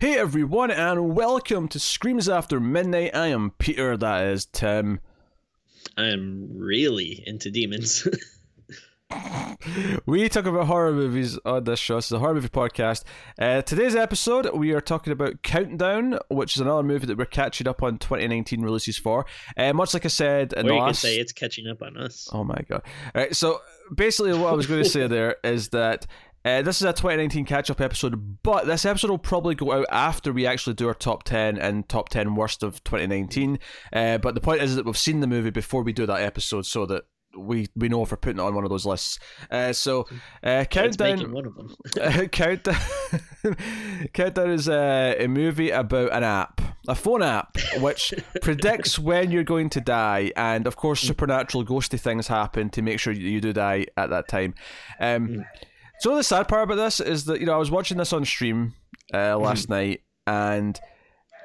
Hey everyone, and welcome to Screams After Midnight. I am Peter, that is Tim. I'm really into demons. we talk about horror movies on this show. This is a horror movie podcast. Uh, today's episode, we are talking about Countdown, which is another movie that we're catching up on 2019 releases for. Uh, much like I said in or you last... could say it's catching up on us. Oh my god! All right, so basically, what I was going to say there is that uh, this is a 2019 catch up episode, but this episode will probably go out after we actually do our top 10 and top 10 worst of 2019. Uh, but the point is that we've seen the movie before we do that episode so that we we know if we're putting it on one of those lists. Uh, so, uh, Countdown. one of them. uh, Countdown, Countdown is uh, a movie about an app, a phone app, which predicts when you're going to die, and of course, supernatural, ghosty things happen to make sure you do die at that time. Um, mm. So the sad part about this is that you know I was watching this on stream uh, last mm. night, and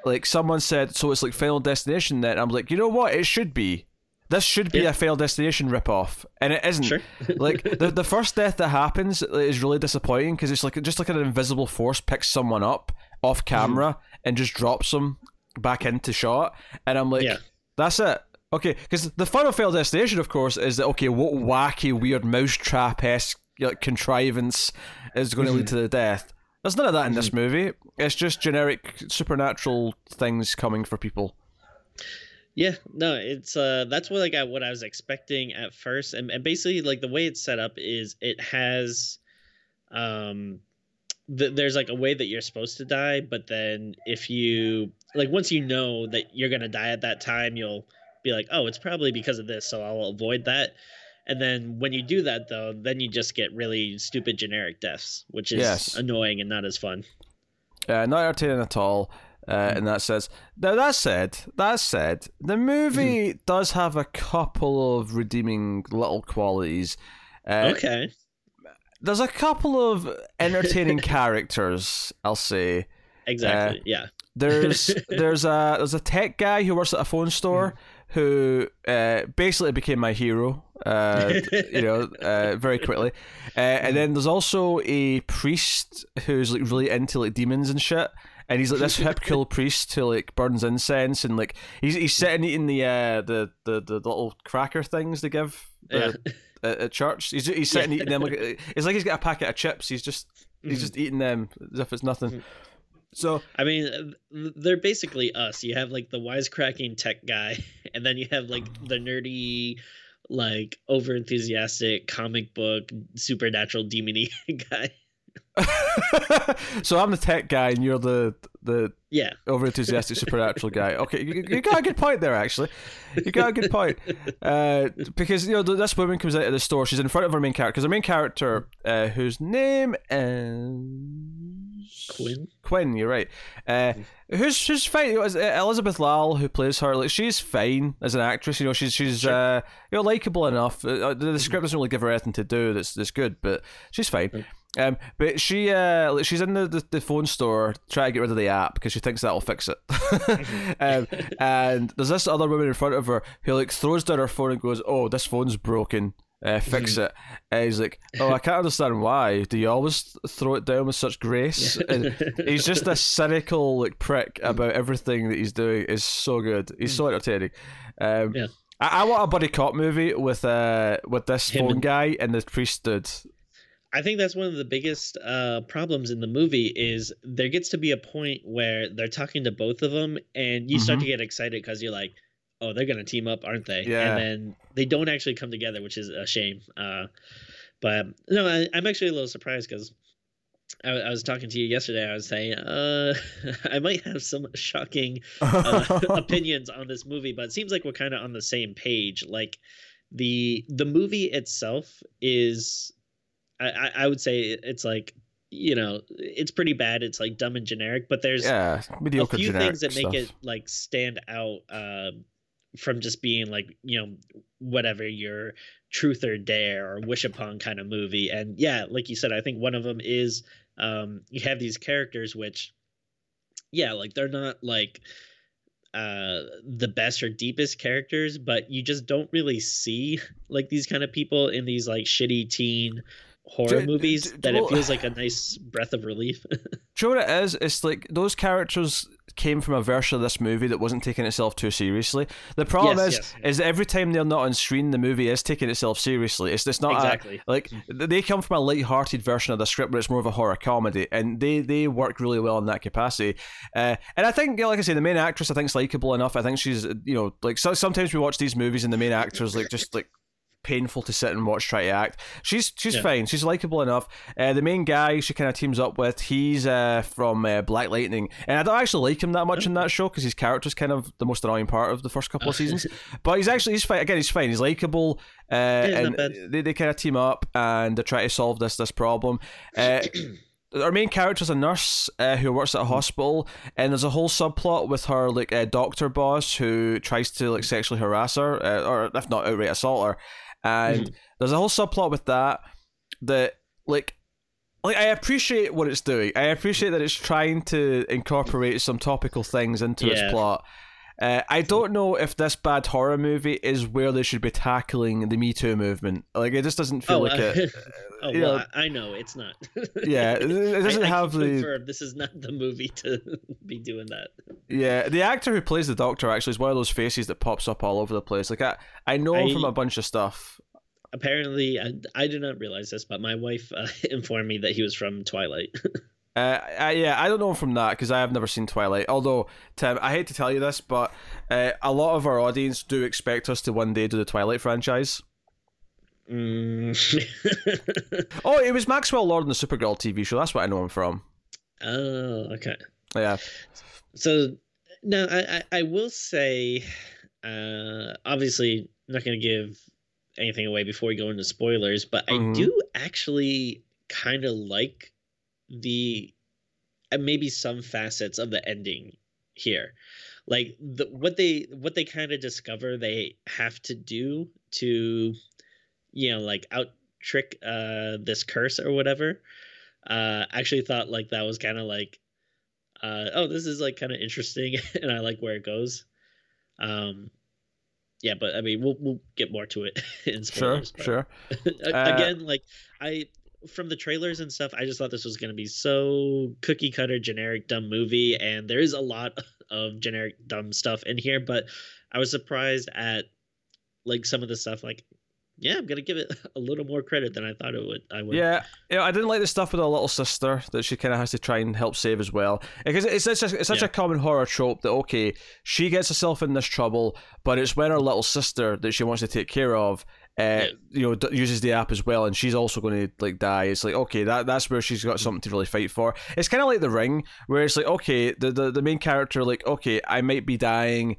like someone said, so it's like Final Destination. Then I'm like, you know what? It should be. This should be a Final Destination ripoff, and it isn't. Sure. like the the first death that happens is really disappointing because it's like just like an invisible force picks someone up off camera mm. and just drops them back into shot, and I'm like, yeah. that's it. Okay, because the final Final Destination, of course, is that okay? What wacky, weird mousetrap esque like contrivance is going to lead mm-hmm. to the death. There's none of that in this mm-hmm. movie. It's just generic supernatural things coming for people. Yeah, no, it's uh that's what like I, what I was expecting at first, and, and basically like the way it's set up is it has, um, th- there's like a way that you're supposed to die, but then if you like once you know that you're gonna die at that time, you'll be like, oh, it's probably because of this, so I'll avoid that. And then when you do that, though, then you just get really stupid generic deaths, which is yes. annoying and not as fun. Uh, not entertaining at all. Uh, and that says now that said that said the movie mm-hmm. does have a couple of redeeming little qualities uh, okay there's a couple of entertaining characters i'll say exactly uh, yeah there's there's a there's a tech guy who works at a phone store mm who uh, basically became my hero, uh, you know, uh, very quickly. Uh, and then there's also a priest who's like really into like demons and shit. And he's like this hip cool priest who like burns incense and like he's he's sitting eating the uh the, the, the little cracker things they give yeah. at, at, church. He's he's sitting yeah. eating them like it's like he's got a packet of chips. He's just he's mm. just eating them as if it's nothing. Mm. So I mean, they're basically us. You have like the wisecracking tech guy, and then you have like the nerdy, like over enthusiastic comic book supernatural demony guy. so I'm the tech guy, and you're the the yeah over enthusiastic supernatural guy. Okay, you, you, got a good point there. Actually, you got a good point. Uh, because you know this woman comes out of the store. She's in front of her main character. Because her main character, uh, whose name is Quinn. Quinn, you're right. Uh, who's who's fine? Elizabeth Lail, who plays her, like she's fine as an actress. You know, she's she's sure. uh, you know likable enough. Uh, the, the script doesn't really give her anything to do that's that's good, but she's fine. Um, but she uh, she's in the, the, the, phone store trying to get rid of the app because she thinks that'll fix it. um, and there's this other woman in front of her who like throws down her phone and goes, "Oh, this phone's broken. Uh, fix mm-hmm. it." And he's like, "Oh, I can't understand why. Do you always throw it down with such grace?" And he's just a cynical like prick about everything that he's doing. is so good. He's so entertaining. Um, yeah. I, I, want a buddy cop movie with uh with this Him phone and- guy and the priesthood. I think that's one of the biggest uh, problems in the movie is there gets to be a point where they're talking to both of them, and you mm-hmm. start to mm-hmm. get excited because you're like, "Oh, they're gonna team up, aren't they?" Yeah. And then they don't actually come together, which is a shame. Uh, but no, I, am actually a little surprised because I, I, was talking to you yesterday. I was saying uh, I might have some shocking uh, opinions on this movie, but it seems like we're kind of on the same page. Like the the movie itself is I, I would say it's like you know it's pretty bad it's like dumb and generic but there's yeah, a few things that make it like stand out uh, from just being like you know whatever your truth or dare or wish upon kind of movie and yeah like you said i think one of them is um, you have these characters which yeah like they're not like uh, the best or deepest characters, but you just don't really see like these kind of people in these like shitty teen horror do, movies do, that it feels like a nice breath of relief. do you know what it is? It's like those characters came from a version of this movie that wasn't taking itself too seriously. The problem yes, is, yes. is every time they're not on screen, the movie is taking itself seriously. It's it's not exactly a, like they come from a light-hearted version of the script, but it's more of a horror comedy, and they they work really well in that capacity. Uh, and I think, like I say, the main actress I think is likable enough. I think she's you know like so, sometimes we watch these movies and the main actors like just like painful to sit and watch try to act. She's she's yeah. fine. She's likable enough. Uh, the main guy she kind of teams up with, he's uh, from uh, Black Lightning, and I don't actually like him that much in that show because his character's kind of the most annoying part of the first couple of seasons. but he's actually he's fine. Again, he's fine. He's likable, uh, and they, they kind of team up and they try to solve this this problem. Uh, our main character is a nurse uh, who works at a hospital, and there's a whole subplot with her like uh, doctor boss who tries to like sexually harass her, uh, or if not outright assault her and mm-hmm. there's a whole subplot with that that like like I appreciate what it's doing. I appreciate that it's trying to incorporate some topical things into yeah. its plot. Uh, I don't know if this bad horror movie is where they should be tackling the Me Too movement. Like it just doesn't feel oh, like uh, it. oh well, know, I know it's not. yeah, it, doesn't I, have I the. This is not the movie to be doing that. Yeah, the actor who plays the Doctor actually is one of those faces that pops up all over the place. Like I, I know him from a bunch of stuff. Apparently, I, I did not realize this, but my wife uh, informed me that he was from Twilight. Uh, I, yeah, I don't know from that because I have never seen Twilight. Although, Tim, I hate to tell you this, but uh, a lot of our audience do expect us to one day do the Twilight franchise. Mm. oh, it was Maxwell Lord in the Supergirl TV show. That's what I know him from. Oh, okay. Yeah. So now I, I, I will say, uh, obviously, I'm not going to give anything away before we go into spoilers, but mm-hmm. I do actually kind of like the and maybe some facets of the ending here. Like the, what they what they kind of discover they have to do to you know like out trick uh this curse or whatever uh actually thought like that was kind of like uh oh this is like kind of interesting and i like where it goes. Um yeah but i mean we'll we'll get more to it in spoilers, sure sure. again uh, like i from the trailers and stuff, I just thought this was going to be so cookie cutter, generic, dumb movie, and there is a lot of generic, dumb stuff in here. But I was surprised at like some of the stuff. Like, yeah, I'm gonna give it a little more credit than I thought it would. I would. Yeah, yeah. I didn't like the stuff with her little sister that she kind of has to try and help save as well, because it's such a, it's such yeah. a common horror trope that okay, she gets herself in this trouble, but it's when her little sister that she wants to take care of uh, you know, d- uses the app as well, and she's also going to like die. It's like okay, that that's where she's got something to really fight for. It's kind of like The Ring, where it's like okay, the, the the main character like okay, I might be dying.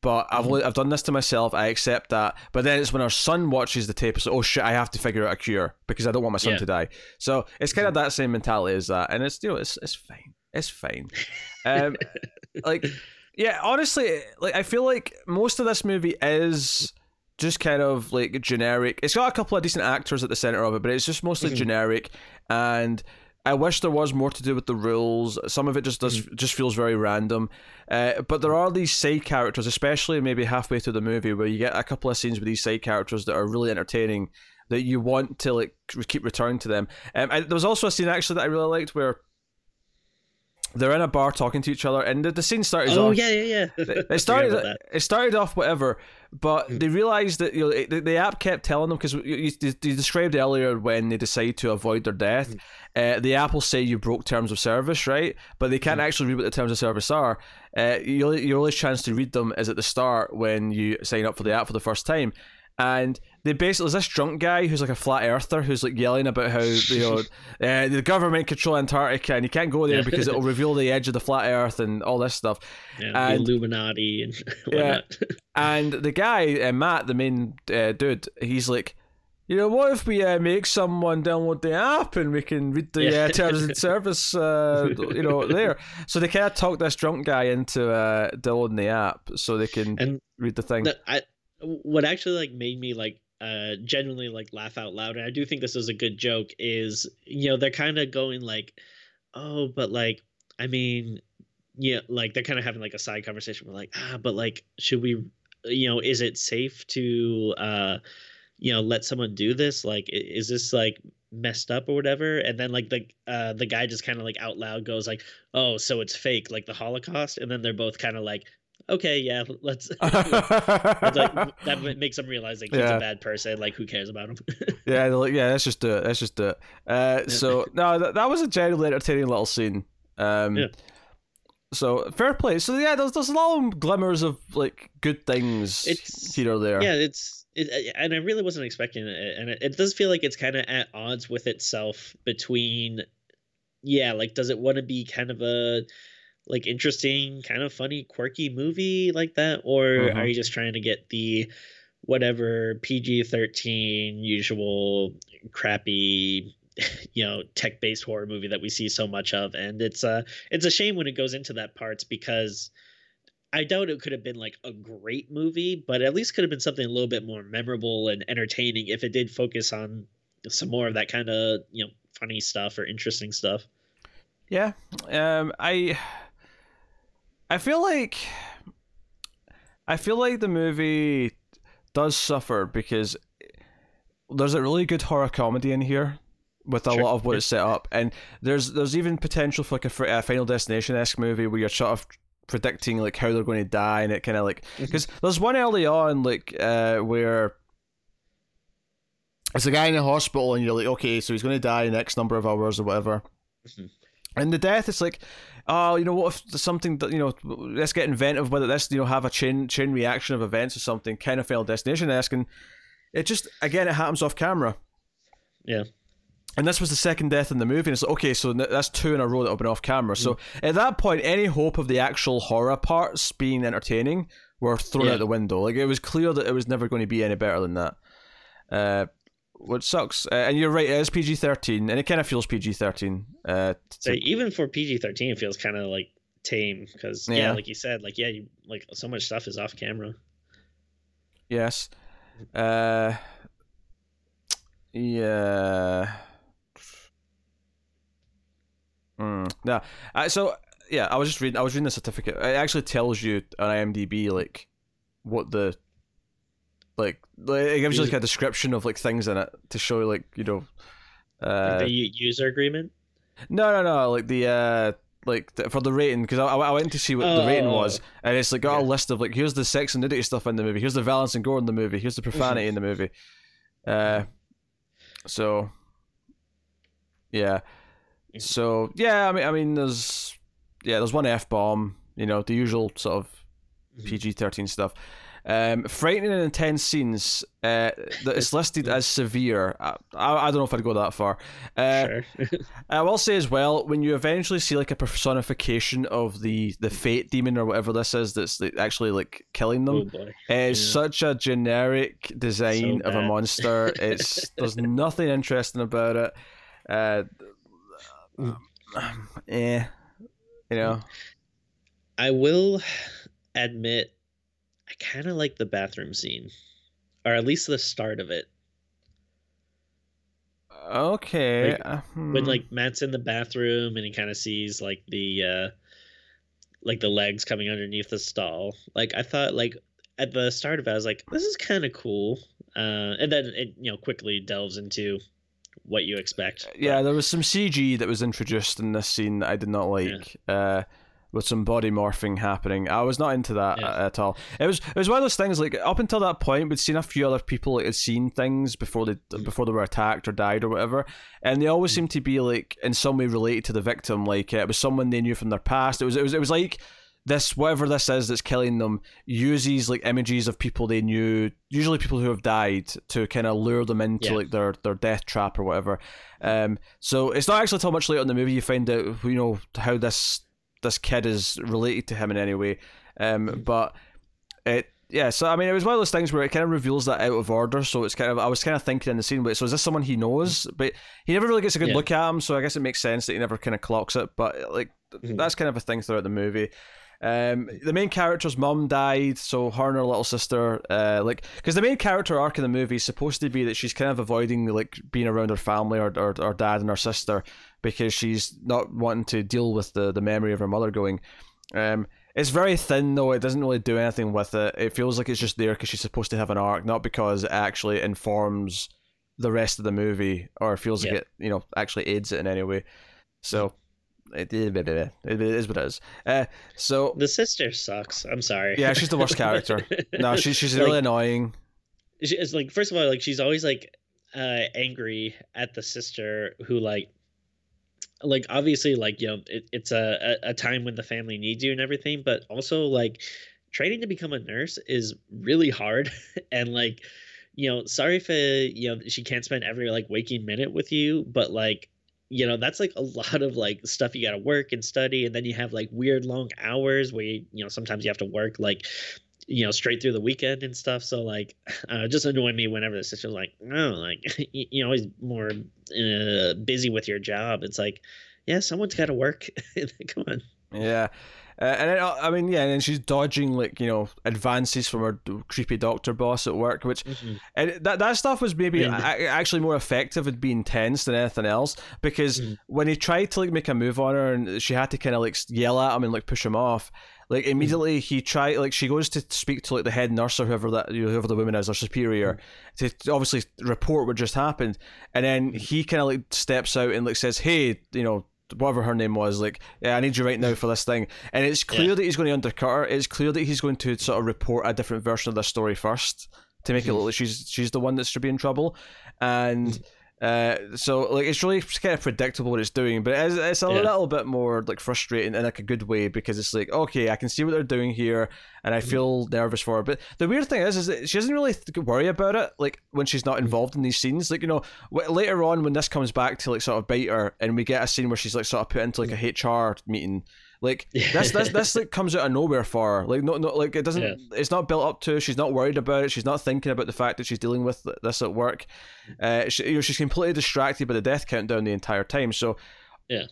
But I've mm-hmm. I've done this to myself. I accept that. But then it's when her son watches the tape. It's like, oh shit! I have to figure out a cure because I don't want my son yeah. to die. So it's kind of mm-hmm. that same mentality as that, and it's you know it's it's fine. It's fine. Um, like yeah, honestly, like I feel like most of this movie is just kind of like generic. It's got a couple of decent actors at the center of it, but it's just mostly mm-hmm. generic. And I wish there was more to do with the rules. Some of it just does mm-hmm. just feels very random. Uh, but there are these side characters, especially maybe halfway through the movie, where you get a couple of scenes with these side characters that are really entertaining. That you want to like keep returning to them. Um, I, there was also a scene actually that I really liked where they're in a bar talking to each other, and the, the scene started. Oh off, yeah, yeah, yeah. it started. it started off whatever, but mm. they realized that you know the, the app kept telling them because you, you, you, described earlier when they decide to avoid their death, mm. uh, the app will say you broke terms of service, right? But they can't mm. actually read what the terms of service are. Uh, your your only chance to read them is at the start when you sign up for the app for the first time and they basically there's this drunk guy who's like a flat earther who's like yelling about how you know uh, the government control Antarctica and you can't go there because it'll reveal the edge of the flat Earth and all this stuff. Yeah, and, the Illuminati and whatnot. Yeah, and the guy uh, Matt, the main uh, dude, he's like. You know, what if we uh, make someone download the app and we can read the yeah. uh, terms and service, uh, you know, there? So they kind of talk this drunk guy into uh, downloading the app so they can and read the thing. I, what actually like made me like uh genuinely like laugh out loud and i do think this is a good joke is you know they're kind of going like oh but like i mean yeah like they're kind of having like a side conversation we're like ah but like should we you know is it safe to uh you know let someone do this? Like is this like messed up or whatever? And then like the uh the guy just kind of like out loud goes like oh so it's fake like the holocaust and then they're both kind of like okay yeah let's like, that makes them realize like he's yeah. a bad person like who cares about him yeah like yeah let's just do it let's just do it uh so no that, that was a genuinely entertaining little scene um yeah. So fair play. So yeah, there's there's a lot of glimmers of like good things it's, here or there. Yeah, it's it, and I really wasn't expecting it, and it, it does feel like it's kind of at odds with itself. Between, yeah, like does it want to be kind of a like interesting, kind of funny, quirky movie like that, or uh-huh. are you just trying to get the whatever PG thirteen usual crappy you know tech based horror movie that we see so much of and it's uh it's a shame when it goes into that parts because I doubt it could have been like a great movie, but at least could have been something a little bit more memorable and entertaining if it did focus on some more of that kind of you know funny stuff or interesting stuff. Yeah, um, I I feel like I feel like the movie does suffer because there's a really good horror comedy in here with a sure. lot of what it's set up, and there's there's even potential for like a, a Final Destination esque movie where you're sort of predicting like how they're going to die and it kind of like because mm-hmm. there's one early on like uh where it's a guy in the hospital and you're like okay so he's going to die in x number of hours or whatever mm-hmm. And the death is like oh you know what if there's something that you know let's get inventive with whether this you know have a chain chain reaction of events or something kind of failed destination asking it just again it happens off camera yeah and this was the second death in the movie. And it's like, okay, so that's two in a row that have been off camera. So mm. at that point, any hope of the actual horror parts being entertaining were thrown yeah. out the window. Like it was clear that it was never going to be any better than that. Uh, which sucks. Uh, and you're right, it is PG thirteen, and it kind of feels PG thirteen. Uh, so even for PG thirteen, it feels kind of like tame because yeah. yeah. like you said, like yeah, you like so much stuff is off camera. Yes. Uh. Yeah. Mm, yeah. Uh, so yeah, I was just reading. I was reading the certificate. It actually tells you on IMDb like what the like, like it gives you like a description of like things in it to show like you know uh, the user agreement. No, no, no. Like the uh like the, for the rating because I, I went to see what oh, the rating was and it's like got yeah. a list of like here's the sex and nudity stuff in the movie, here's the violence and gore in the movie, here's the profanity in the movie. Uh, so yeah. So yeah, I mean, I mean, there's yeah, there's one f bomb. You know, the usual sort of mm-hmm. PG thirteen stuff. Um, frightening and intense scenes uh, that is listed as severe. I, I, I, don't know if I'd go that far. Uh, sure. I will say as well, when you eventually see like a personification of the the fate demon or whatever this is, that's actually like killing them, oh it's yeah. such a generic design so of a monster. It's there's nothing interesting about it. Uh, um, eh, you know. I will admit, I kind of like the bathroom scene, or at least the start of it. Okay. Like, uh, hmm. When like Matt's in the bathroom and he kind of sees like the uh like the legs coming underneath the stall. Like I thought like at the start of it I was like this is kind of cool. Uh and then it you know quickly delves into what you expect. Yeah, there was some CG that was introduced in this scene that I did not like. Yeah. Uh, with some body morphing happening. I was not into that yeah. at all. It was it was one of those things like up until that point we'd seen a few other people like had seen things before they mm. before they were attacked or died or whatever, and they always mm. seemed to be like in some way related to the victim. Like it was someone they knew from their past. It was it was it was like this whatever this is that's killing them uses like images of people they knew usually people who have died to kind of lure them into yeah. like their their death trap or whatever um so it's not actually until much later in the movie you find out you know how this this kid is related to him in any way um mm-hmm. but it yeah, so I mean, it was one of those things where it kind of reveals that out of order. So it's kind of I was kind of thinking in the scene, but so is this someone he knows? But he never really gets a good yeah. look at him, so I guess it makes sense that he never kind of clocks it. But like mm-hmm. that's kind of a thing throughout the movie. Um, the main character's mom died, so her and her little sister, uh, like, because the main character arc in the movie is supposed to be that she's kind of avoiding like being around her family or, or, or dad and her sister because she's not wanting to deal with the, the memory of her mother going. Um, it's very thin though; it doesn't really do anything with it. It feels like it's just there because she's supposed to have an arc, not because it actually informs the rest of the movie or feels like it you know actually aids it in any way. So it, it, is what it is. Uh, so the sister sucks. I'm sorry. Yeah, she's the worst character. no, she's she's really like, annoying. It's like first of all, like she's always like uh, angry at the sister who like like obviously like you know it, it's a, a time when the family needs you and everything but also like training to become a nurse is really hard and like you know sorry if uh, you know she can't spend every like waking minute with you but like you know that's like a lot of like stuff you got to work and study and then you have like weird long hours where you, you know sometimes you have to work like you know straight through the weekend and stuff. So like uh, just annoy me whenever the sister's like no like you know always more uh, busy with your job. It's like yeah someone's got to work. Come on. Yeah uh, and then, uh, I mean, yeah, and she's dodging like you know advances from her creepy doctor boss at work, which mm-hmm. and that that stuff was maybe yeah. a- actually more effective at being tense than anything else because mm-hmm. when he tried to like make a move on her and she had to kind of like yell at him and like push him off, like immediately he tried, like she goes to speak to like the head nurse or whoever that whoever the woman is, or superior, mm. to obviously report what just happened, and then mm. he kind of like steps out and like says, "Hey, you know, whatever her name was, like, yeah, I need you right now for this thing. And it's clear yeah. that he's going to undercut her. It's clear that he's going to sort of report a different version of the story first to make it look like she's she's the one that should be in trouble. And mm. Uh, so like it's really kind of predictable what it's doing, but it's, it's a yeah. little bit more like frustrating in like a good way because it's like okay, I can see what they're doing here, and I mm-hmm. feel nervous for her. But the weird thing is, is that she doesn't really worry about it like when she's not mm-hmm. involved in these scenes. Like you know, later on when this comes back to like sort of bite her, and we get a scene where she's like sort of put into like a HR mm-hmm. meeting like this, this, this like comes out of nowhere for her. Like no, no, like it doesn't. Yeah. It's not built up to. She's not worried about it. She's not thinking about the fact that she's dealing with this at work. Uh, she, you know, she's completely distracted by the death countdown the entire time. So, yeah.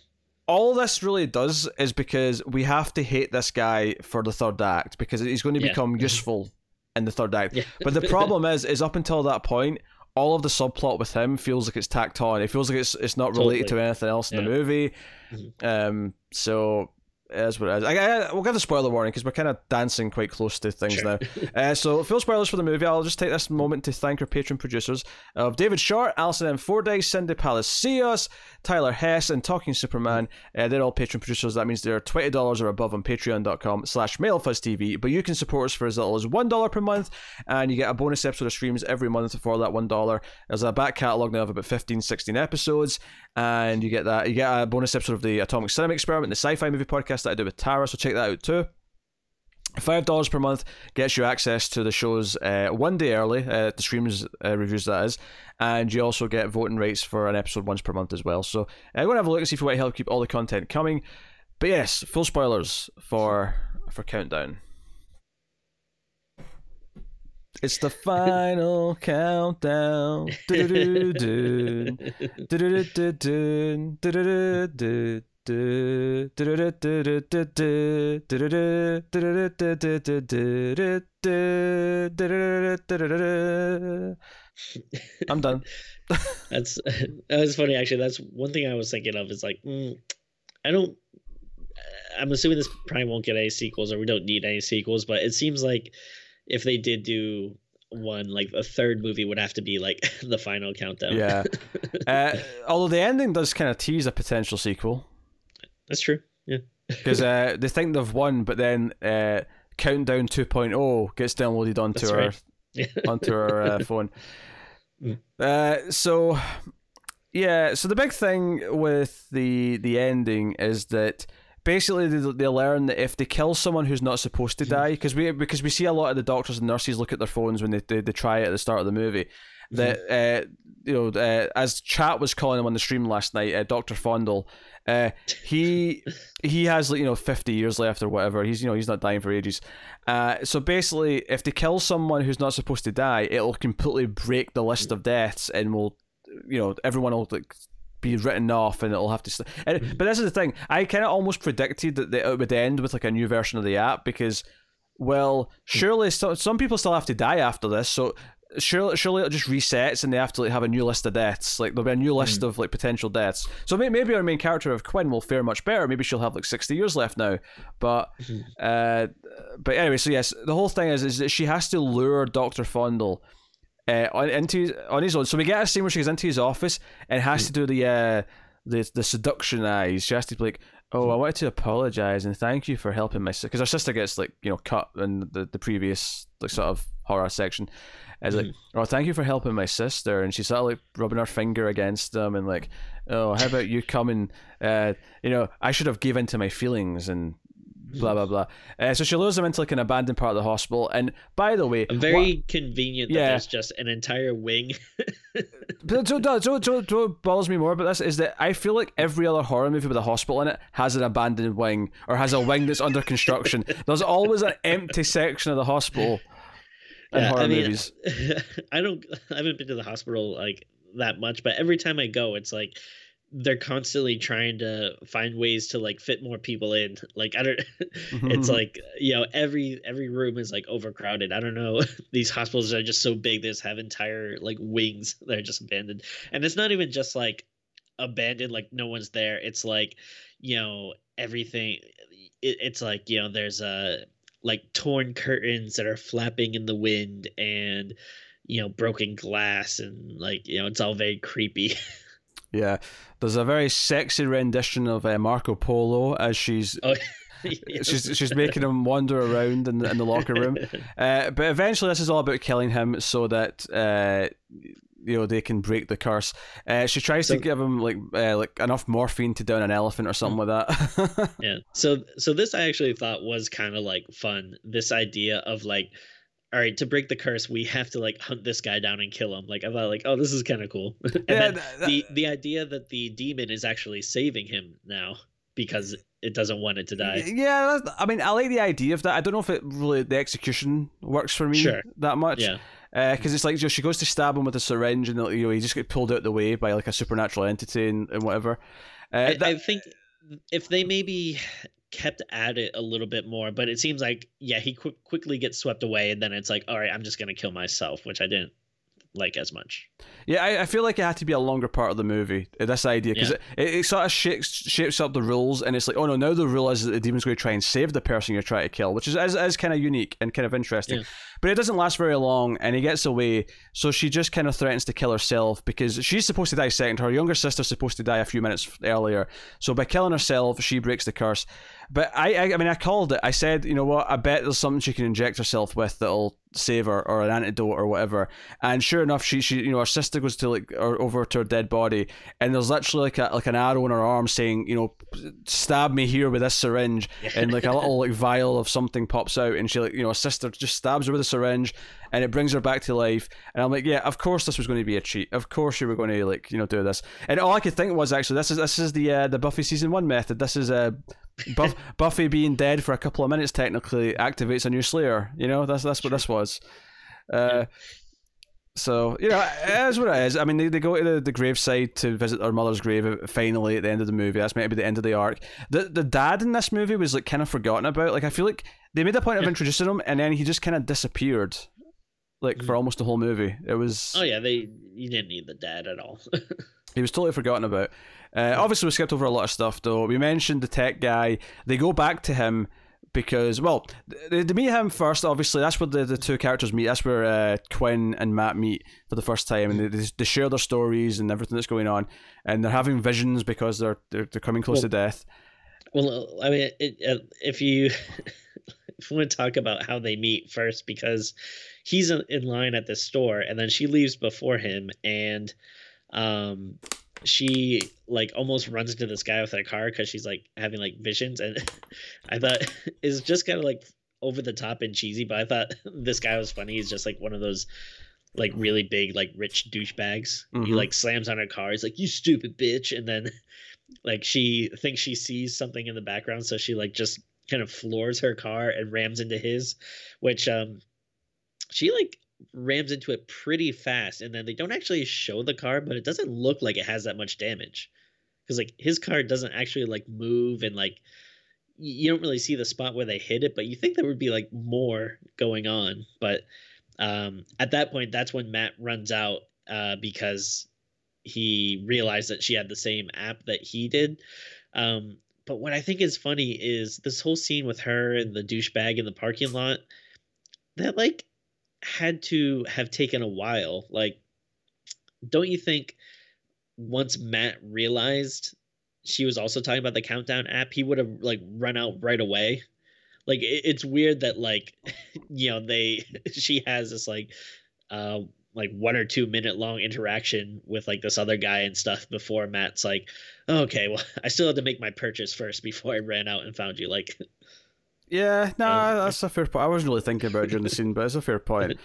All this really does is because we have to hate this guy for the third act because he's going to yeah. become useful in the third act. Yeah. but the problem is, is up until that point, all of the subplot with him feels like it's tacked on. It feels like it's it's not related totally. to anything else in yeah. the movie. Mm-hmm. Um, so is what it is. I, I, we'll give the spoiler warning because we're kind of dancing quite close to things sure. now. Uh, so, full spoilers for the movie. I'll just take this moment to thank our patron producers of David Short, Alison M. Fordyce, Cindy Palacios, Tyler Hess, and Talking Superman. Uh, they're all patron producers. That means they're $20 or above on patreon.com slash mailfuzztv. But you can support us for as little as $1 per month, and you get a bonus episode of Screams every month for that $1. There's a back catalogue now of about 15, 16 episodes, and you get that. You get a bonus episode of the Atomic Cinema Experiment, the sci fi movie podcast that I do with Tara, so check that out too. Five dollars per month gets you access to the shows uh, one day early, uh, the Screams uh, reviews that is, and you also get voting rights for an episode once per month as well. So uh, go and have a look and see if we want to help keep all the content coming. But yes, full spoilers for for Countdown. It's the final countdown. I'm done. that's that's funny actually. That's one thing I was thinking of is like mm, I don't I'm assuming this probably won't get any sequels or we don't need any sequels, but it seems like if they did do one like a third movie would have to be like the final countdown yeah uh, although the ending does kind of tease a potential sequel that's true. Yeah. Because uh, they think they've won, but then uh, Countdown 2.0 gets downloaded onto That's our right. onto our uh, phone. Mm. Uh, so yeah, so the big thing with the the ending is that basically they, they learn that if they kill someone who's not supposed to mm-hmm. die, because we because we see a lot of the doctors and nurses look at their phones when they they, they try it at the start of the movie. That mm-hmm. uh, you know, uh, as chat was calling him on the stream last night, uh, Doctor Fondle uh, he he has like you know fifty years left or whatever. He's you know he's not dying for ages. Uh, so basically, if they kill someone who's not supposed to die, it'll completely break the list of deaths, and will you know everyone will like be written off and it'll have to st- and, but this is the thing i kind of almost predicted that it would end with like a new version of the app because well surely so, some people still have to die after this so surely, surely it just resets and they have to like have a new list of deaths. Like there'll be a new list mm. of like potential deaths. So maybe our main character of Quinn will fare much better. Maybe she'll have like sixty years left now. But uh, but anyway, so yes, the whole thing is is that she has to lure Doctor Fondle uh, on into his, on his own. So we get a scene where she goes into his office and has to do the uh, the the seduction eyes. She has to be like, "Oh, I wanted to apologize and thank you for helping my sister," because her sister gets like you know cut in the the previous like sort of horror section. It's like, mm-hmm. "Oh, thank you for helping my sister," and she's sort of like rubbing her finger against them and like, "Oh, how about you come and uh, you know, I should have given to my feelings and blah blah blah. Uh, so she lures them into like an abandoned part of the hospital. And by the way, very what, convenient that yeah. there's just an entire wing. but so, so, so, so what bothers me more about this is that I feel like every other horror movie with a hospital in it has an abandoned wing or has a wing that's under construction. There's always an empty section of the hospital. In yeah, horror I mean, movies. I don't. I haven't been to the hospital like that much, but every time I go, it's like they're constantly trying to find ways to like fit more people in like i don't it's like you know every every room is like overcrowded i don't know these hospitals are just so big they just have entire like wings that are just abandoned and it's not even just like abandoned like no one's there it's like you know everything it, it's like you know there's a uh, like torn curtains that are flapping in the wind and you know broken glass and like you know it's all very creepy Yeah, there's a very sexy rendition of uh, Marco Polo as she's. Oh. she's she's making him wander around in the, in the locker room, uh, but eventually this is all about killing him so that uh, you know they can break the curse. Uh, she tries so, to give him like uh, like enough morphine to down an elephant or something like that. yeah. So so this I actually thought was kind of like fun. This idea of like all right, to break the curse, we have to like hunt this guy down and kill him. Like I thought, like, oh, this is kind of cool. and yeah, then that, the the idea that the demon is actually saving him now because it doesn't want it to die. Yeah, I mean, I like the idea of that. I don't know if it really the execution works for me sure. that much. Yeah. Because uh, it's like she goes to stab him with a syringe, and you know he just get pulled out the way by like a supernatural entity and, and whatever. Uh, I, that, I think if they maybe kept at it a little bit more, but it seems like yeah, he qu- quickly gets swept away, and then it's like, all right, I'm just gonna kill myself, which I didn't like as much. Yeah, I, I feel like it had to be a longer part of the movie. Uh, this idea because yeah. it, it, it, sort of shakes shapes up the rules, and it's like, oh no, now the rule is that the demon's going to try and save the person you're trying to kill, which is is, is kind of unique and kind of interesting. Yeah. But it doesn't last very long, and he gets away. So she just kind of threatens to kill herself because she's supposed to die second. Her younger sister's supposed to die a few minutes earlier. So by killing herself, she breaks the curse. But I, I, I mean, I called it. I said, you know what? I bet there's something she can inject herself with that'll save her, or an antidote, or whatever. And sure enough, she, she, you know, her sister goes to like, or over to her dead body, and there's literally like a, like an arrow in her arm saying, you know, stab me here with this syringe, and like a little like vial of something pops out, and she like, you know, her sister just stabs her with a syringe, and it brings her back to life. And I'm like, yeah, of course this was going to be a cheat. Of course you were going to like, you know, do this. And all I could think was actually, this is this is the uh, the Buffy season one method. This is a uh, Buff- Buffy being dead for a couple of minutes technically activates a new Slayer. You know, that's that's what this was. Uh, so you know, it is what it is. I mean, they, they go to the, the graveside to visit their mother's grave. Finally, at the end of the movie, that's maybe the end of the arc. The the dad in this movie was like kind of forgotten about. Like I feel like they made a point of introducing him, and then he just kind of disappeared, like mm-hmm. for almost the whole movie. It was. Oh yeah, they you didn't need the dad at all. he was totally forgotten about. Uh, obviously, we skipped over a lot of stuff, though. We mentioned the tech guy. They go back to him because, well, they, they meet him first. Obviously, that's where the, the two characters meet. That's where uh, Quinn and Matt meet for the first time, and they, they share their stories and everything that's going on. And they're having visions because they're they're, they're coming close well, to death. Well, I mean, it, if you if you want to talk about how they meet first, because he's in line at the store, and then she leaves before him, and um she like almost runs into this guy with her car because she's like having like visions and i thought it's just kind of like over the top and cheesy but i thought this guy was funny. He's just like one of those like really big like rich douchebags. Mm-hmm. he like slams on her car. He's like you stupid bitch. And then like she thinks she sees something in the background so she like just kind of floors her car and rams into his which um she like rams into it pretty fast and then they don't actually show the car but it doesn't look like it has that much damage. Because like his car doesn't actually like move and like you don't really see the spot where they hit it but you think there would be like more going on. But um at that point that's when matt runs out uh because he realized that she had the same app that he did. Um but what i think is funny is this whole scene with her and the douchebag in the parking lot that like had to have taken a while. Like, don't you think once Matt realized she was also talking about the countdown app, he would have like run out right away. Like it, it's weird that like you know they she has this like uh like one or two minute long interaction with like this other guy and stuff before Matt's like, okay, well I still had to make my purchase first before I ran out and found you. Like, yeah, no, nah, that's a fair point. I wasn't really thinking about it during the scene, but it's a fair point.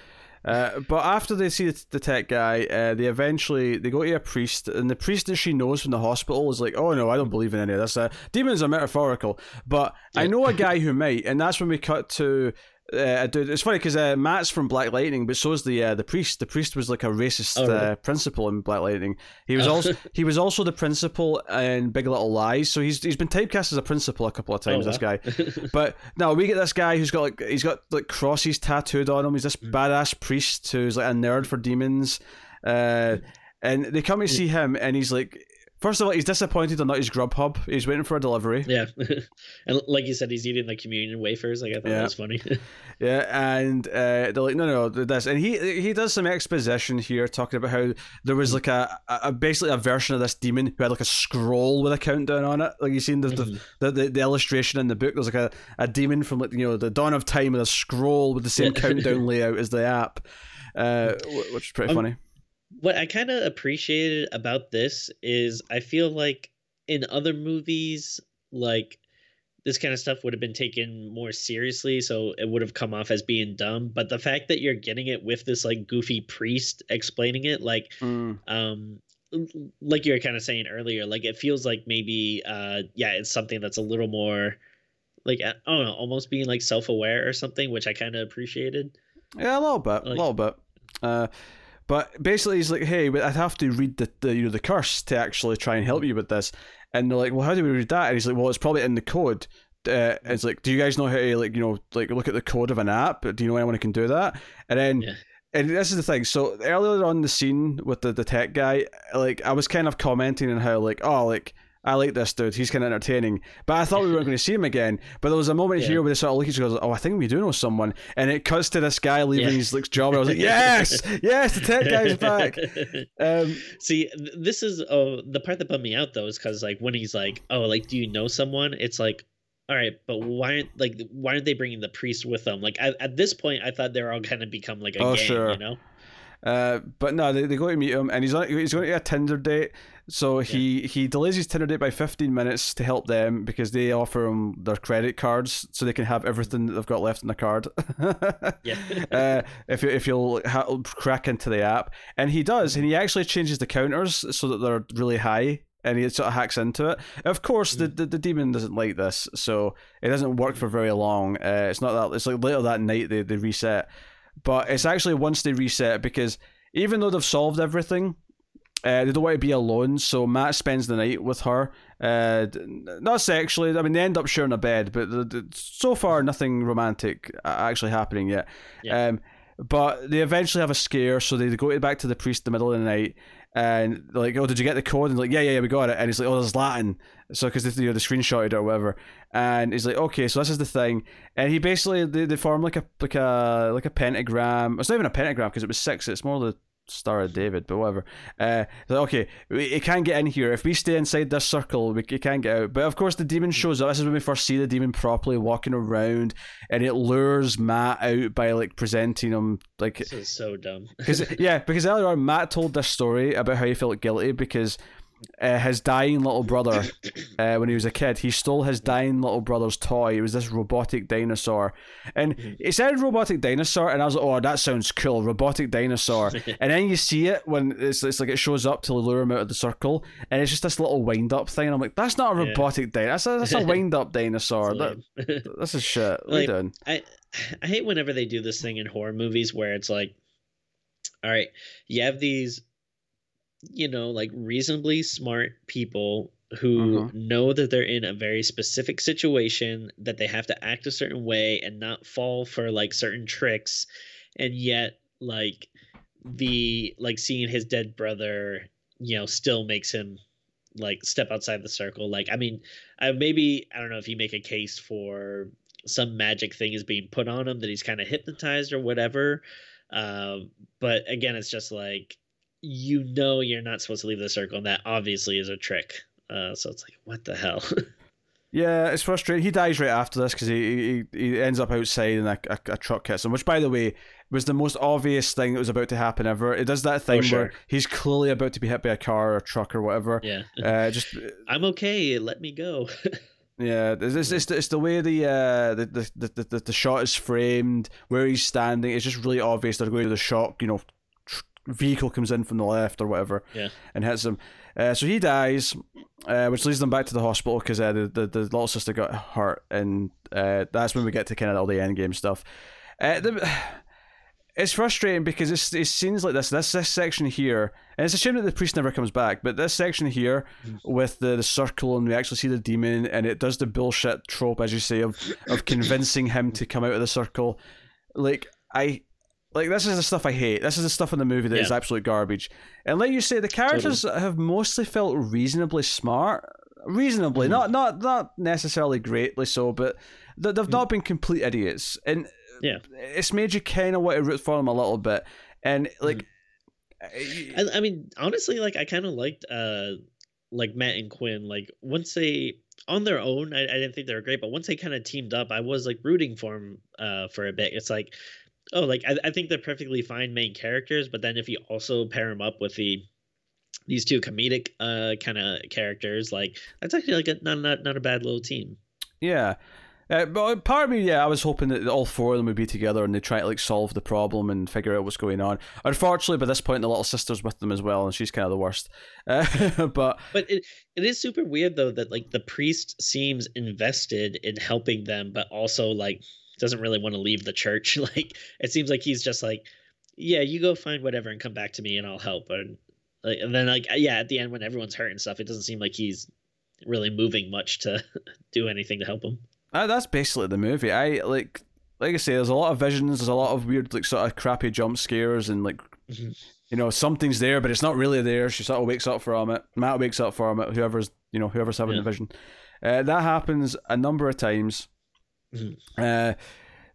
Uh, but after they see the tech guy, uh, they eventually they go to a priest, and the priest that she knows from the hospital is like, "Oh no, I don't believe in any of this. Uh, demons are metaphorical." But. I know a guy who might, and that's when we cut to uh, dude, it's funny because uh, Matt's from Black Lightning, but so is the uh, the priest. The priest was like a racist oh, really? uh, principal in Black Lightning. He was also he was also the principal in Big Little Lies. So he's he's been typecast as a principal a couple of times. Oh, this guy, but now we get this guy who's got like he's got like crosses tattooed on him. He's this mm. badass priest who's like a nerd for demons. Uh, and they come to see him, and he's like First of all, he's disappointed on not his Grubhub. He's waiting for a delivery. Yeah, and like you said, he's eating the communion wafers. Like I thought yeah. that was funny. yeah, and uh, they're like, no, no, no, this, and he he does some exposition here, talking about how there was like a, a basically a version of this demon who had like a scroll with a countdown on it. Like you seen the mm-hmm. the, the, the, illustration in the book. There's like a, a demon from like you know the dawn of time with a scroll with the same countdown layout as the app, uh, which is pretty um, funny what I kind of appreciated about this is I feel like in other movies, like this kind of stuff would have been taken more seriously, so it would have come off as being dumb. But the fact that you're getting it with this like goofy priest explaining it, like, mm. um, like you were kind of saying earlier, like it feels like maybe, uh, yeah, it's something that's a little more, like I don't know, almost being like self aware or something, which I kind of appreciated. Yeah, a little bit, like, a little bit. Uh, but basically, he's like, "Hey, but I'd have to read the, the you know the curse to actually try and help you with this." And they're like, "Well, how do we read that?" And he's like, "Well, it's probably in the code." Uh, it's like, "Do you guys know how to like you know like look at the code of an app? Do you know anyone who can do that?" And then. Yeah. And this is the thing. So earlier on the scene with the, the tech guy, like I was kind of commenting on how like, oh, like I like this dude. He's kind of entertaining. But I thought we weren't going to see him again. But there was a moment yeah. here where they sort of look at each other, oh, I think we do know someone. And it cuts to this guy leaving yeah. his like, job. I was like, yes, yes, the tech guy's back. Um, see, this is oh, the part that bummed me out though, is because like when he's like, oh, like, do you know someone? It's like, all right, but why aren't like why aren't they bringing the priest with them? Like at, at this point, I thought they're all kind of become like a oh, gang, sure. you know. Uh, but no, they, they go to meet him, and he's on, he's going to get a Tinder date. So he yeah. he delays his Tinder date by fifteen minutes to help them because they offer him their credit cards so they can have everything that they've got left in the card. yeah. uh, if if you'll ha- crack into the app, and he does, and he actually changes the counters so that they're really high and he sort of hacks into it. Of course, mm. the, the, the demon doesn't like this, so it doesn't work for very long. Uh, it's not that it's like later that night they, they reset, but it's actually once they reset because even though they've solved everything, uh, they don't want to be alone, so Matt spends the night with her. Uh, not sexually. I mean, they end up sharing a bed, but the, the, so far nothing romantic actually happening yet. Yeah. Um, but they eventually have a scare, so they go back to the priest in the middle of the night, and like, "Oh, did you get the code?" And like, "Yeah, yeah, yeah, we got it." And he's like, "Oh, there's Latin." So because they, you know the screenshot or whatever, and he's like, "Okay, so this is the thing." And he basically they, they form like a like a like a pentagram. It's not even a pentagram because it was six. It's more the Star of David, but whatever. Uh, okay, it can't get in here. If we stay inside this circle, we it can't get out. But of course, the demon shows up. This is when we first see the demon properly walking around, and it lures Matt out by like presenting him like. This is so dumb. Because yeah, because earlier on Matt told this story about how he felt guilty because uh, his dying little brother, uh, when he was a kid, he stole his dying little brother's toy. It was this robotic dinosaur, and mm-hmm. it said robotic dinosaur, and I was like, "Oh, that sounds cool, robotic dinosaur." and then you see it when it's, it's like it shows up to lure him out of the circle, and it's just this little wind up thing. And I'm like, "That's not a robotic yeah. dinosaur. That's a, that's a wind up dinosaur. that, this is shit. What like, doing?" I I hate whenever they do this thing in horror movies where it's like, all right, you have these you know, like reasonably smart people who mm-hmm. know that they're in a very specific situation that they have to act a certain way and not fall for like certain tricks and yet like the like seeing his dead brother you know still makes him like step outside the circle like i mean I, maybe i don't know if you make a case for some magic thing is being put on him that he's kind of hypnotized or whatever Um, but again, it's just like you know you're not supposed to leave the circle, and that obviously is a trick. Uh, so it's like, what the hell? yeah, it's frustrating. He dies right after this because he, he he ends up outside and a, a, a, truck hits him, which, by the way, was the most obvious thing that was about to happen ever. It does that thing oh, sure. where he's clearly about to be hit by a car or a truck or whatever. Yeah. Uh, just I'm okay. Let me go. Yeah, it's, it's, it's the way the, uh, the, the, the, the, shot is framed, where he's standing. It's just really obvious they're going to the shock. You know, vehicle comes in from the left or whatever, yeah, and hits him. Uh, so he dies, uh, which leads them back to the hospital because uh, the, the the little sister got hurt, and uh, that's when we get to kind of all the end game stuff. Uh, the, it's frustrating because it's, it seems like this, this this section here, and it's a shame that the priest never comes back. But this section here mm. with the, the circle, and we actually see the demon, and it does the bullshit trope, as you say, of of convincing him to come out of the circle. Like I, like this is the stuff I hate. This is the stuff in the movie that yeah. is absolute garbage. And like you say, the characters totally. have mostly felt reasonably smart, reasonably, mm. not not not necessarily greatly so, but they've mm. not been complete idiots. And yeah, it's made you kind of want to root for them a little bit, and like. Mm-hmm. I, I mean, honestly, like I kind of liked uh like Matt and Quinn. Like once they on their own, I, I didn't think they were great, but once they kind of teamed up, I was like rooting for them uh for a bit. It's like, oh, like I, I think they're perfectly fine main characters, but then if you also pair them up with the these two comedic uh kind of characters, like that's actually like a not not not a bad little team. Yeah. Uh, but part of me, yeah, I was hoping that all four of them would be together and they try to like solve the problem and figure out what's going on. Unfortunately, by this point, the little sister's with them as well, and she's kind of the worst. Uh, but but it, it is super weird though that like the priest seems invested in helping them, but also like doesn't really want to leave the church. Like it seems like he's just like, yeah, you go find whatever and come back to me and I'll help. And like, and then like yeah, at the end when everyone's hurt and stuff, it doesn't seem like he's really moving much to do anything to help him. Uh, that's basically the movie. I like, like I say, there's a lot of visions. There's a lot of weird, like, sort of crappy jump scares, and like, mm-hmm. you know, something's there, but it's not really there. She sort of wakes up from it. Matt wakes up from it. Whoever's, you know, whoever's having yeah. the vision. Uh, that happens a number of times. Mm-hmm. Uh,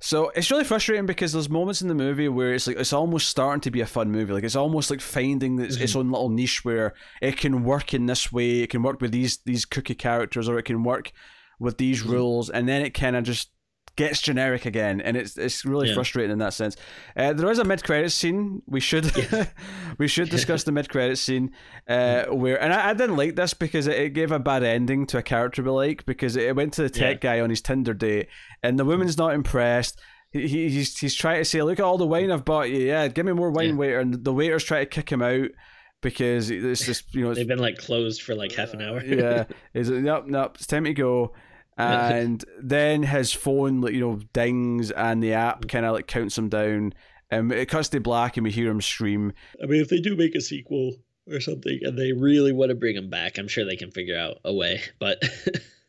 so it's really frustrating because there's moments in the movie where it's like it's almost starting to be a fun movie. Like it's almost like finding its, mm-hmm. its own little niche where it can work in this way. It can work with these these cookie characters, or it can work with these mm-hmm. rules, and then it kind of just gets generic again, and it's it's really yeah. frustrating in that sense. Uh, there is a mid credit scene. We should yeah. we should discuss the mid credit scene uh, mm-hmm. where, and I, I, didn't like this because it, it, gave a bad ending to a character we like because it went to the tech yeah. guy on his Tinder date, and the woman's not impressed. He, he's he's trying to say, "Look at all the wine I've bought you. Yeah, give me more wine, waiter." And the waiter's trying to kick him out because it's just you know they've been like closed for like half an hour. yeah, is it? Nope, nope. It's time to go and then his phone like you know dings and the app kind of like counts him down. And it cuts to black and we hear him scream. I mean if they do make a sequel or something and they really want to bring him back i'm sure they can figure out a way but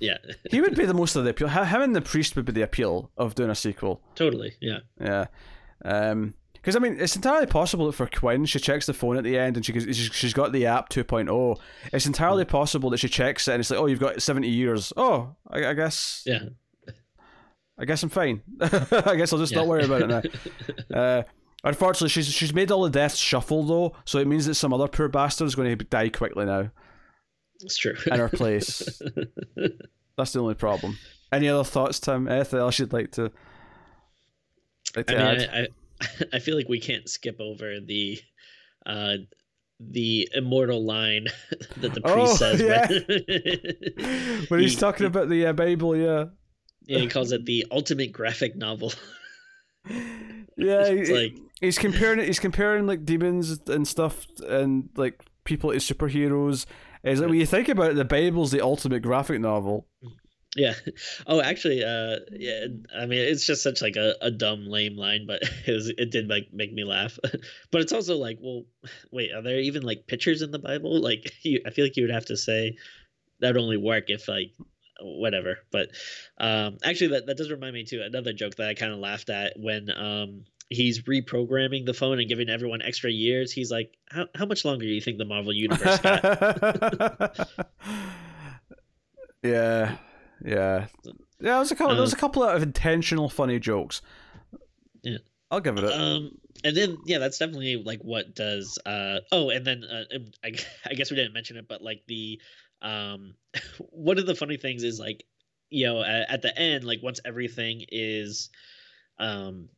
yeah. He would be the most of the appeal. Him and the priest would be the appeal of doing a sequel. Totally yeah. Yeah. Um because I mean, it's entirely possible that for Quinn, she checks the phone at the end and she goes, she's got the app 2.0. It's entirely mm. possible that she checks it and it's like, oh, you've got 70 years. Oh, I, I guess. Yeah. I guess I'm fine. I guess I'll just yeah. not worry about it now. Uh, unfortunately, she's she's made all the deaths shuffle though, so it means that some other poor bastard is going to die quickly now. It's true. In her place. That's the only problem. Any other thoughts, Tim? Anything else you'd like to? Like to I mean, I, I, I feel like we can't skip over the uh the immortal line that the priest oh, says yeah. when, when he's he, talking about the uh, Bible, yeah. Yeah, he calls it the ultimate graphic novel. yeah, it's like he's comparing it. He's comparing like demons and stuff, and like people as superheroes. Is like when you think about it, the Bible's the ultimate graphic novel. Yeah. Oh, actually, uh, yeah. I mean, it's just such like a, a dumb, lame line, but it was it did make make me laugh. but it's also like, well, wait, are there even like pictures in the Bible? Like, you, I feel like you would have to say that would only work if like whatever. But um, actually, that that does remind me too another joke that I kind of laughed at when um he's reprogramming the phone and giving everyone extra years. He's like, how how much longer do you think the Marvel universe got? yeah. Yeah, yeah. There's a couple. Uh, there's a couple of intentional funny jokes. Yeah. I'll give it a. Um, and then yeah, that's definitely like what does. Uh, oh, and then uh, I, I guess we didn't mention it, but like the um, one of the funny things is like, you know, at, at the end, like once everything is, um,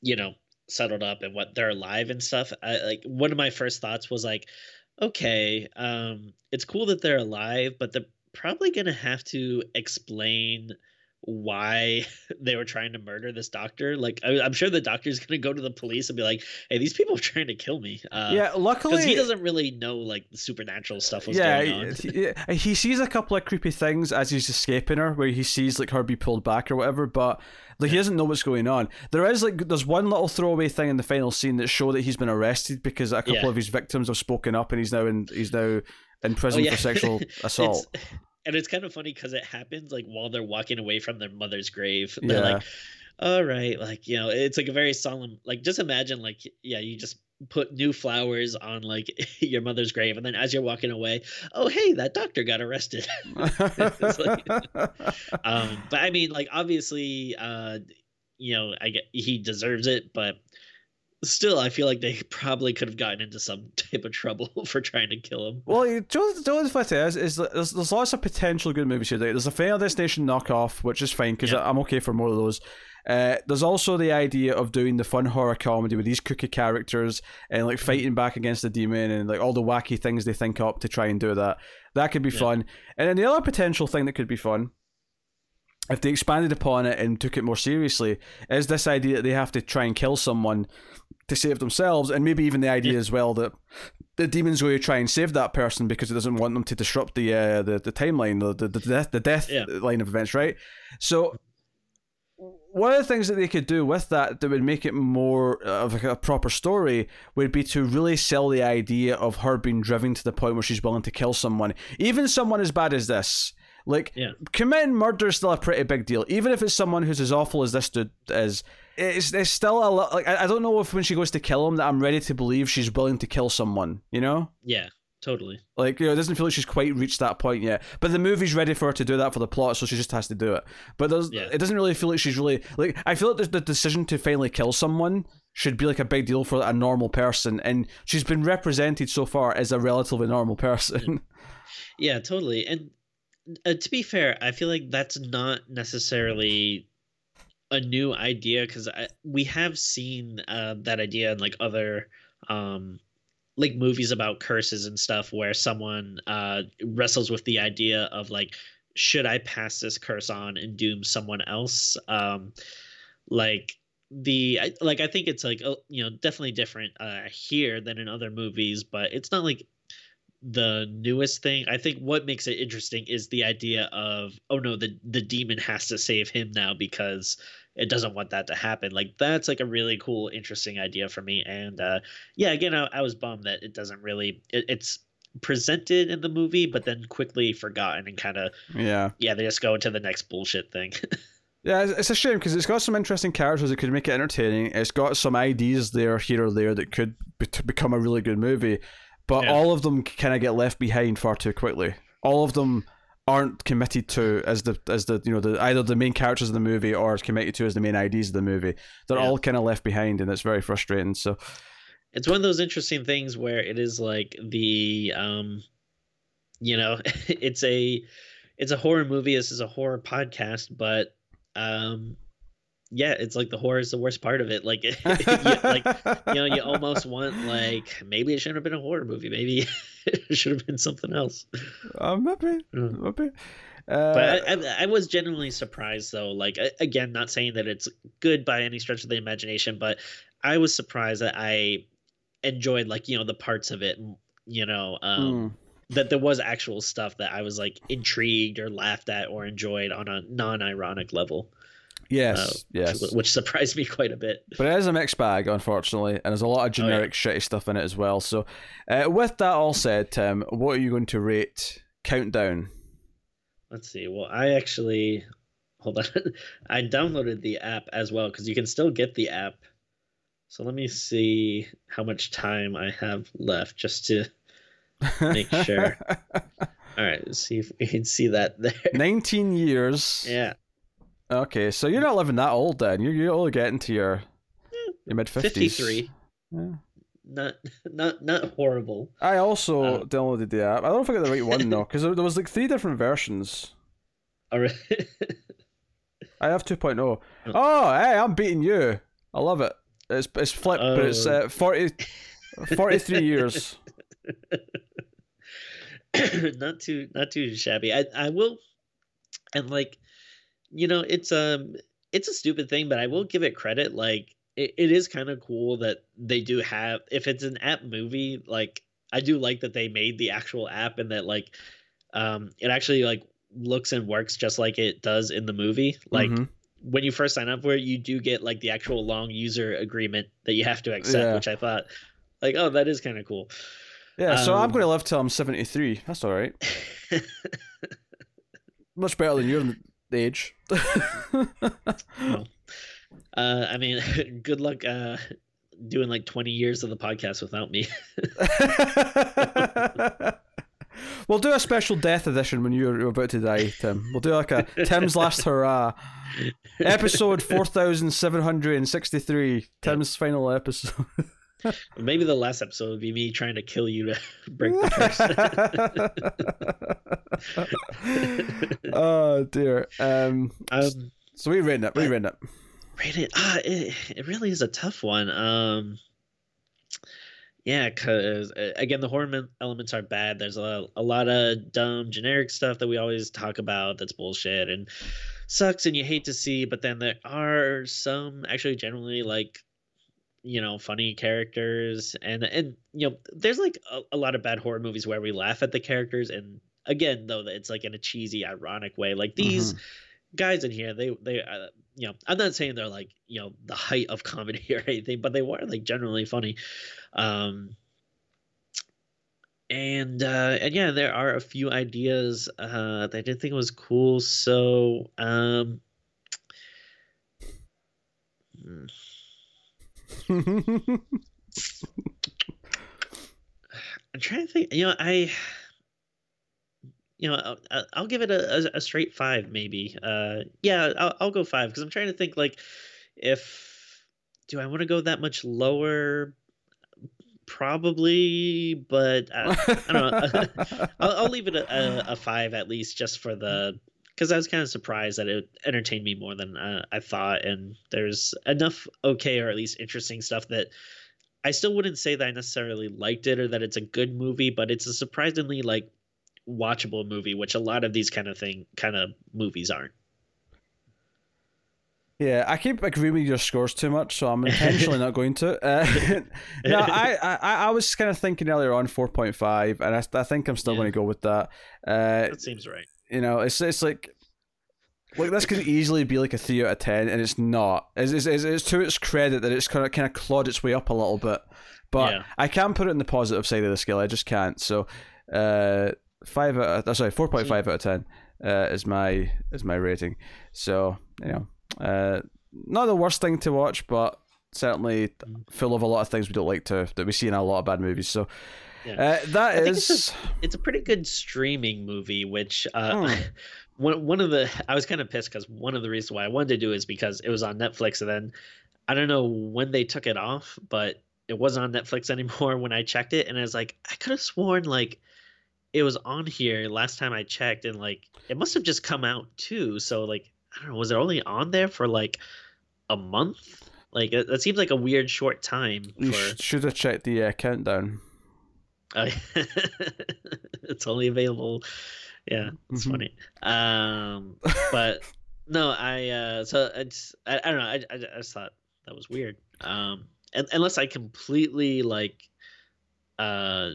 you know, settled up and what they're alive and stuff. I, like one of my first thoughts was like, okay, um, it's cool that they're alive, but they're probably gonna have to explain why they were trying to murder this doctor. Like, I, am sure the doctor's gonna go to the police and be like, "Hey, these people are trying to kill me." Uh, yeah, luckily Because he doesn't really know like the supernatural stuff was yeah, going on. He, he sees a couple of creepy things as he's escaping her, where he sees like her be pulled back or whatever, but. Like he doesn't know what's going on. There is like there's one little throwaway thing in the final scene that show that he's been arrested because a couple yeah. of his victims have spoken up and he's now in he's now in prison oh, yeah. for sexual assault and it's kind of funny because it happens like while they're walking away from their mother's grave. They're yeah. like, all right, like you know, it's like a very solemn. Like just imagine, like yeah, you just put new flowers on like your mother's grave, and then as you're walking away, oh hey, that doctor got arrested. like, um, but I mean, like obviously, uh, you know, I get he deserves it, but still, I feel like they probably could have gotten into some type of trouble for trying to kill him. Well, you the funny thing is, is there's, there's lots of potential good movies here. There's a Final Destination knockoff, which is fine because yeah. I'm okay for more of those. Uh, there's also the idea of doing the fun horror comedy with these cookie characters and like mm-hmm. fighting back against the demon and like all the wacky things they think up to try and do that. That could be yeah. fun. And then the other potential thing that could be fun if they expanded upon it and took it more seriously, is this idea that they have to try and kill someone to save themselves, and maybe even the idea yeah. as well that the demon's going to try and save that person because it doesn't want them to disrupt the uh, the, the timeline, the the, the death the death yeah. line of events, right? So one of the things that they could do with that that would make it more of a proper story would be to really sell the idea of her being driven to the point where she's willing to kill someone, even someone as bad as this. Like yeah. committing murder is still a pretty big deal, even if it's someone who's as awful as this dude is it's, it's still a lot like I, I don't know if when she goes to kill him that I'm ready to believe she's willing to kill someone, you know? Yeah, totally. Like, you know, it doesn't feel like she's quite reached that point yet. But the movie's ready for her to do that for the plot, so she just has to do it. But there's yeah. it doesn't really feel like she's really like I feel like the decision to finally kill someone should be like a big deal for a normal person and she's been represented so far as a relatively normal person. Yeah, totally. And uh, to be fair, I feel like that's not necessarily a new idea because we have seen uh, that idea in like other um, like movies about curses and stuff where someone uh, wrestles with the idea of like should i pass this curse on and doom someone else um, like the like i think it's like you know definitely different uh, here than in other movies but it's not like the newest thing. I think what makes it interesting is the idea of oh no, the the demon has to save him now because it doesn't want that to happen. Like that's like a really cool, interesting idea for me. And uh, yeah, again, I, I was bummed that it doesn't really. It, it's presented in the movie, but then quickly forgotten and kind of yeah, yeah. They just go into the next bullshit thing. yeah, it's a shame because it's got some interesting characters that could make it entertaining. It's got some ideas there, here or there, that could be- become a really good movie. But yeah. all of them kind of get left behind far too quickly. All of them aren't committed to as the as the you know the either the main characters of the movie or committed to as the main ideas of the movie. They're yeah. all kind of left behind, and it's very frustrating. So it's one of those interesting things where it is like the um, you know, it's a it's a horror movie. This is a horror podcast, but um, yeah, it's like the horror is the worst part of it. Like, you, like you know, you almost want like maybe it shouldn't have been a horror movie. Maybe it should have been something else. Uh, maybe, mm. maybe. Uh, but I, I, I, was genuinely surprised though. Like again, not saying that it's good by any stretch of the imagination, but I was surprised that I enjoyed like you know the parts of it. You know, um, mm that there was actual stuff that I was like intrigued or laughed at or enjoyed on a non-ironic level. Yes, uh, yes, which, which, surprised me quite a bit. But it is a mixed bag, unfortunately, and there's a lot of generic oh, yeah. shitty stuff in it as well. So, uh, with that all said, Tim, what are you going to rate Countdown? Let's see. Well, I actually hold on. I downloaded the app as well because you can still get the app. So let me see how much time I have left just to make sure. All right, let's see if we can see that there. 19 years. Yeah. Okay, so you're not living that old then. You're you're only getting to your your mid fifties. Fifty three. Yeah. Not not not horrible. I also uh, downloaded the app. I don't know if I got the right one though, because there, there was like three different versions. Alright. I have 2.0. Oh. oh, hey, I'm beating you. I love it. It's it's flipped, but it's uh, 40, 43 years. not too not too shabby. I I will and like you know, it's um it's a stupid thing, but I will give it credit like it, it is kind of cool that they do have if it's an app movie, like I do like that they made the actual app and that like um it actually like looks and works just like it does in the movie. Like mm-hmm when you first sign up for it, you do get like the actual long user agreement that you have to accept, yeah. which I thought, like, oh, that is kind of cool. Yeah, so um, I'm going to live till I'm 73. That's all right. Much better than your age. well, uh, I mean, good luck uh, doing like 20 years of the podcast without me. We'll do a special death edition when you're, about to die, Tim. We'll do like a Tim's last hurrah. Episode four thousand seven hundred and sixty-three. Tim's final episode. Maybe the last episode would be me trying to kill you to break the curse. oh dear. Um, um so we rated it. We rated it. Rated. Ah, it, it really is a tough one. Um, yeah, because uh, again, the horror elements are bad. There's a, a lot of dumb, generic stuff that we always talk about that's bullshit and sucks and you hate to see. But then there are some actually generally like, you know, funny characters. And, and you know, there's like a, a lot of bad horror movies where we laugh at the characters. And again, though, it's like in a cheesy, ironic way. Like these. Mm-hmm guys in here they they uh, you know i'm not saying they're like you know the height of comedy or anything but they were like generally funny um, and uh, and yeah, there are a few ideas uh, that I did think was cool. So um, I'm trying to think. You know, I you know, I'll, I'll give it a, a, a, straight five, maybe. Uh, yeah, I'll, I'll go five because I'm trying to think like if do I want to go that much lower? probably, but I, I don't know. I'll, I'll, leave it a, a, five at least, just for the because I was kind of surprised that it entertained me more than uh, I thought, and there's enough okay or at least interesting stuff that I still wouldn't say that I necessarily liked it or that it's a good movie, but it's a surprisingly like watchable movie, which a lot of these kind of thing kind of movies aren't. Yeah, I keep agreeing with your scores too much, so I'm intentionally not going to. Uh, no, I, I I was kind of thinking earlier on 4.5, and I, I think I'm still yeah. going to go with that. Uh, that seems right. You know, it's it's like like this could easily be like a three out of ten, and it's not. It's, it's, it's, to its credit that it's kind of kind of clawed its way up a little bit, but yeah. I can't put it in the positive side of the scale. I just can't. So, uh, five out. Of, uh, sorry, four point five out of ten uh, is my is my rating. So you know, uh, not the worst thing to watch, but certainly full of a lot of things we don't like to that we see in a lot of bad movies. So yeah. uh, that I is it's a, it's a, pretty good streaming movie. Which uh, hmm. one one of the I was kind of pissed because one of the reasons why I wanted to do is because it was on Netflix, and then I don't know when they took it off, but it wasn't on Netflix anymore when I checked it, and I was like, I could have sworn like it was on here last time I checked, and like it must have just come out too. So like I don't know, was it only on there for like a month? Like that seems like a weird short time. You should have checked the uh, countdown. It's only available. Yeah, it's mm-hmm. funny. Um, but no, I uh, so I just I, I don't know. I, I, I just thought that was weird. Um, and, unless I completely like uh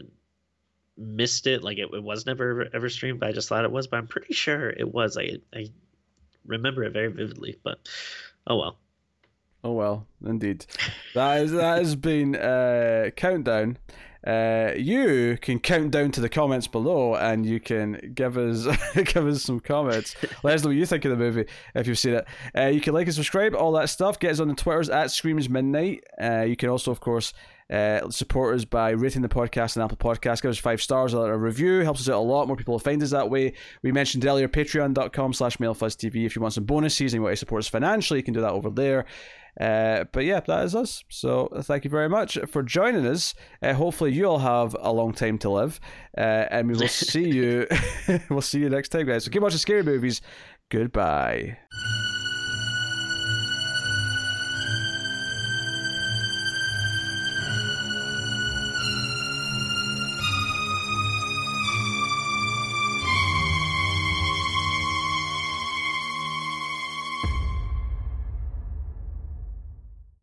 missed it, like it, it was never ever, ever streamed. But I just thought it was. But I'm pretty sure it was. I I remember it very vividly, but oh well. Oh well, indeed. That is that has been uh, countdown. Uh, you can count down to the comments below, and you can give us give us some comments. Let us know what you think of the movie if you've seen it. Uh, you can like and subscribe, all that stuff. Get us on the Twitters at Screams Midnight. Uh, you can also, of course, Uh, support us by rating the podcast on Apple Podcasts. Give us five stars, a review. Helps us out a lot. More people will find us that way. We mentioned earlier patreon.com slash mailfuzztv. If you want some bonuses and you want to support us financially, you can do that over there. Uh, but yeah, that is us. So thank you very much for joining us. Uh, hopefully, you all have a long time to live, uh, and we will see you. we'll see you next time, guys. So keep watching scary movies. Goodbye.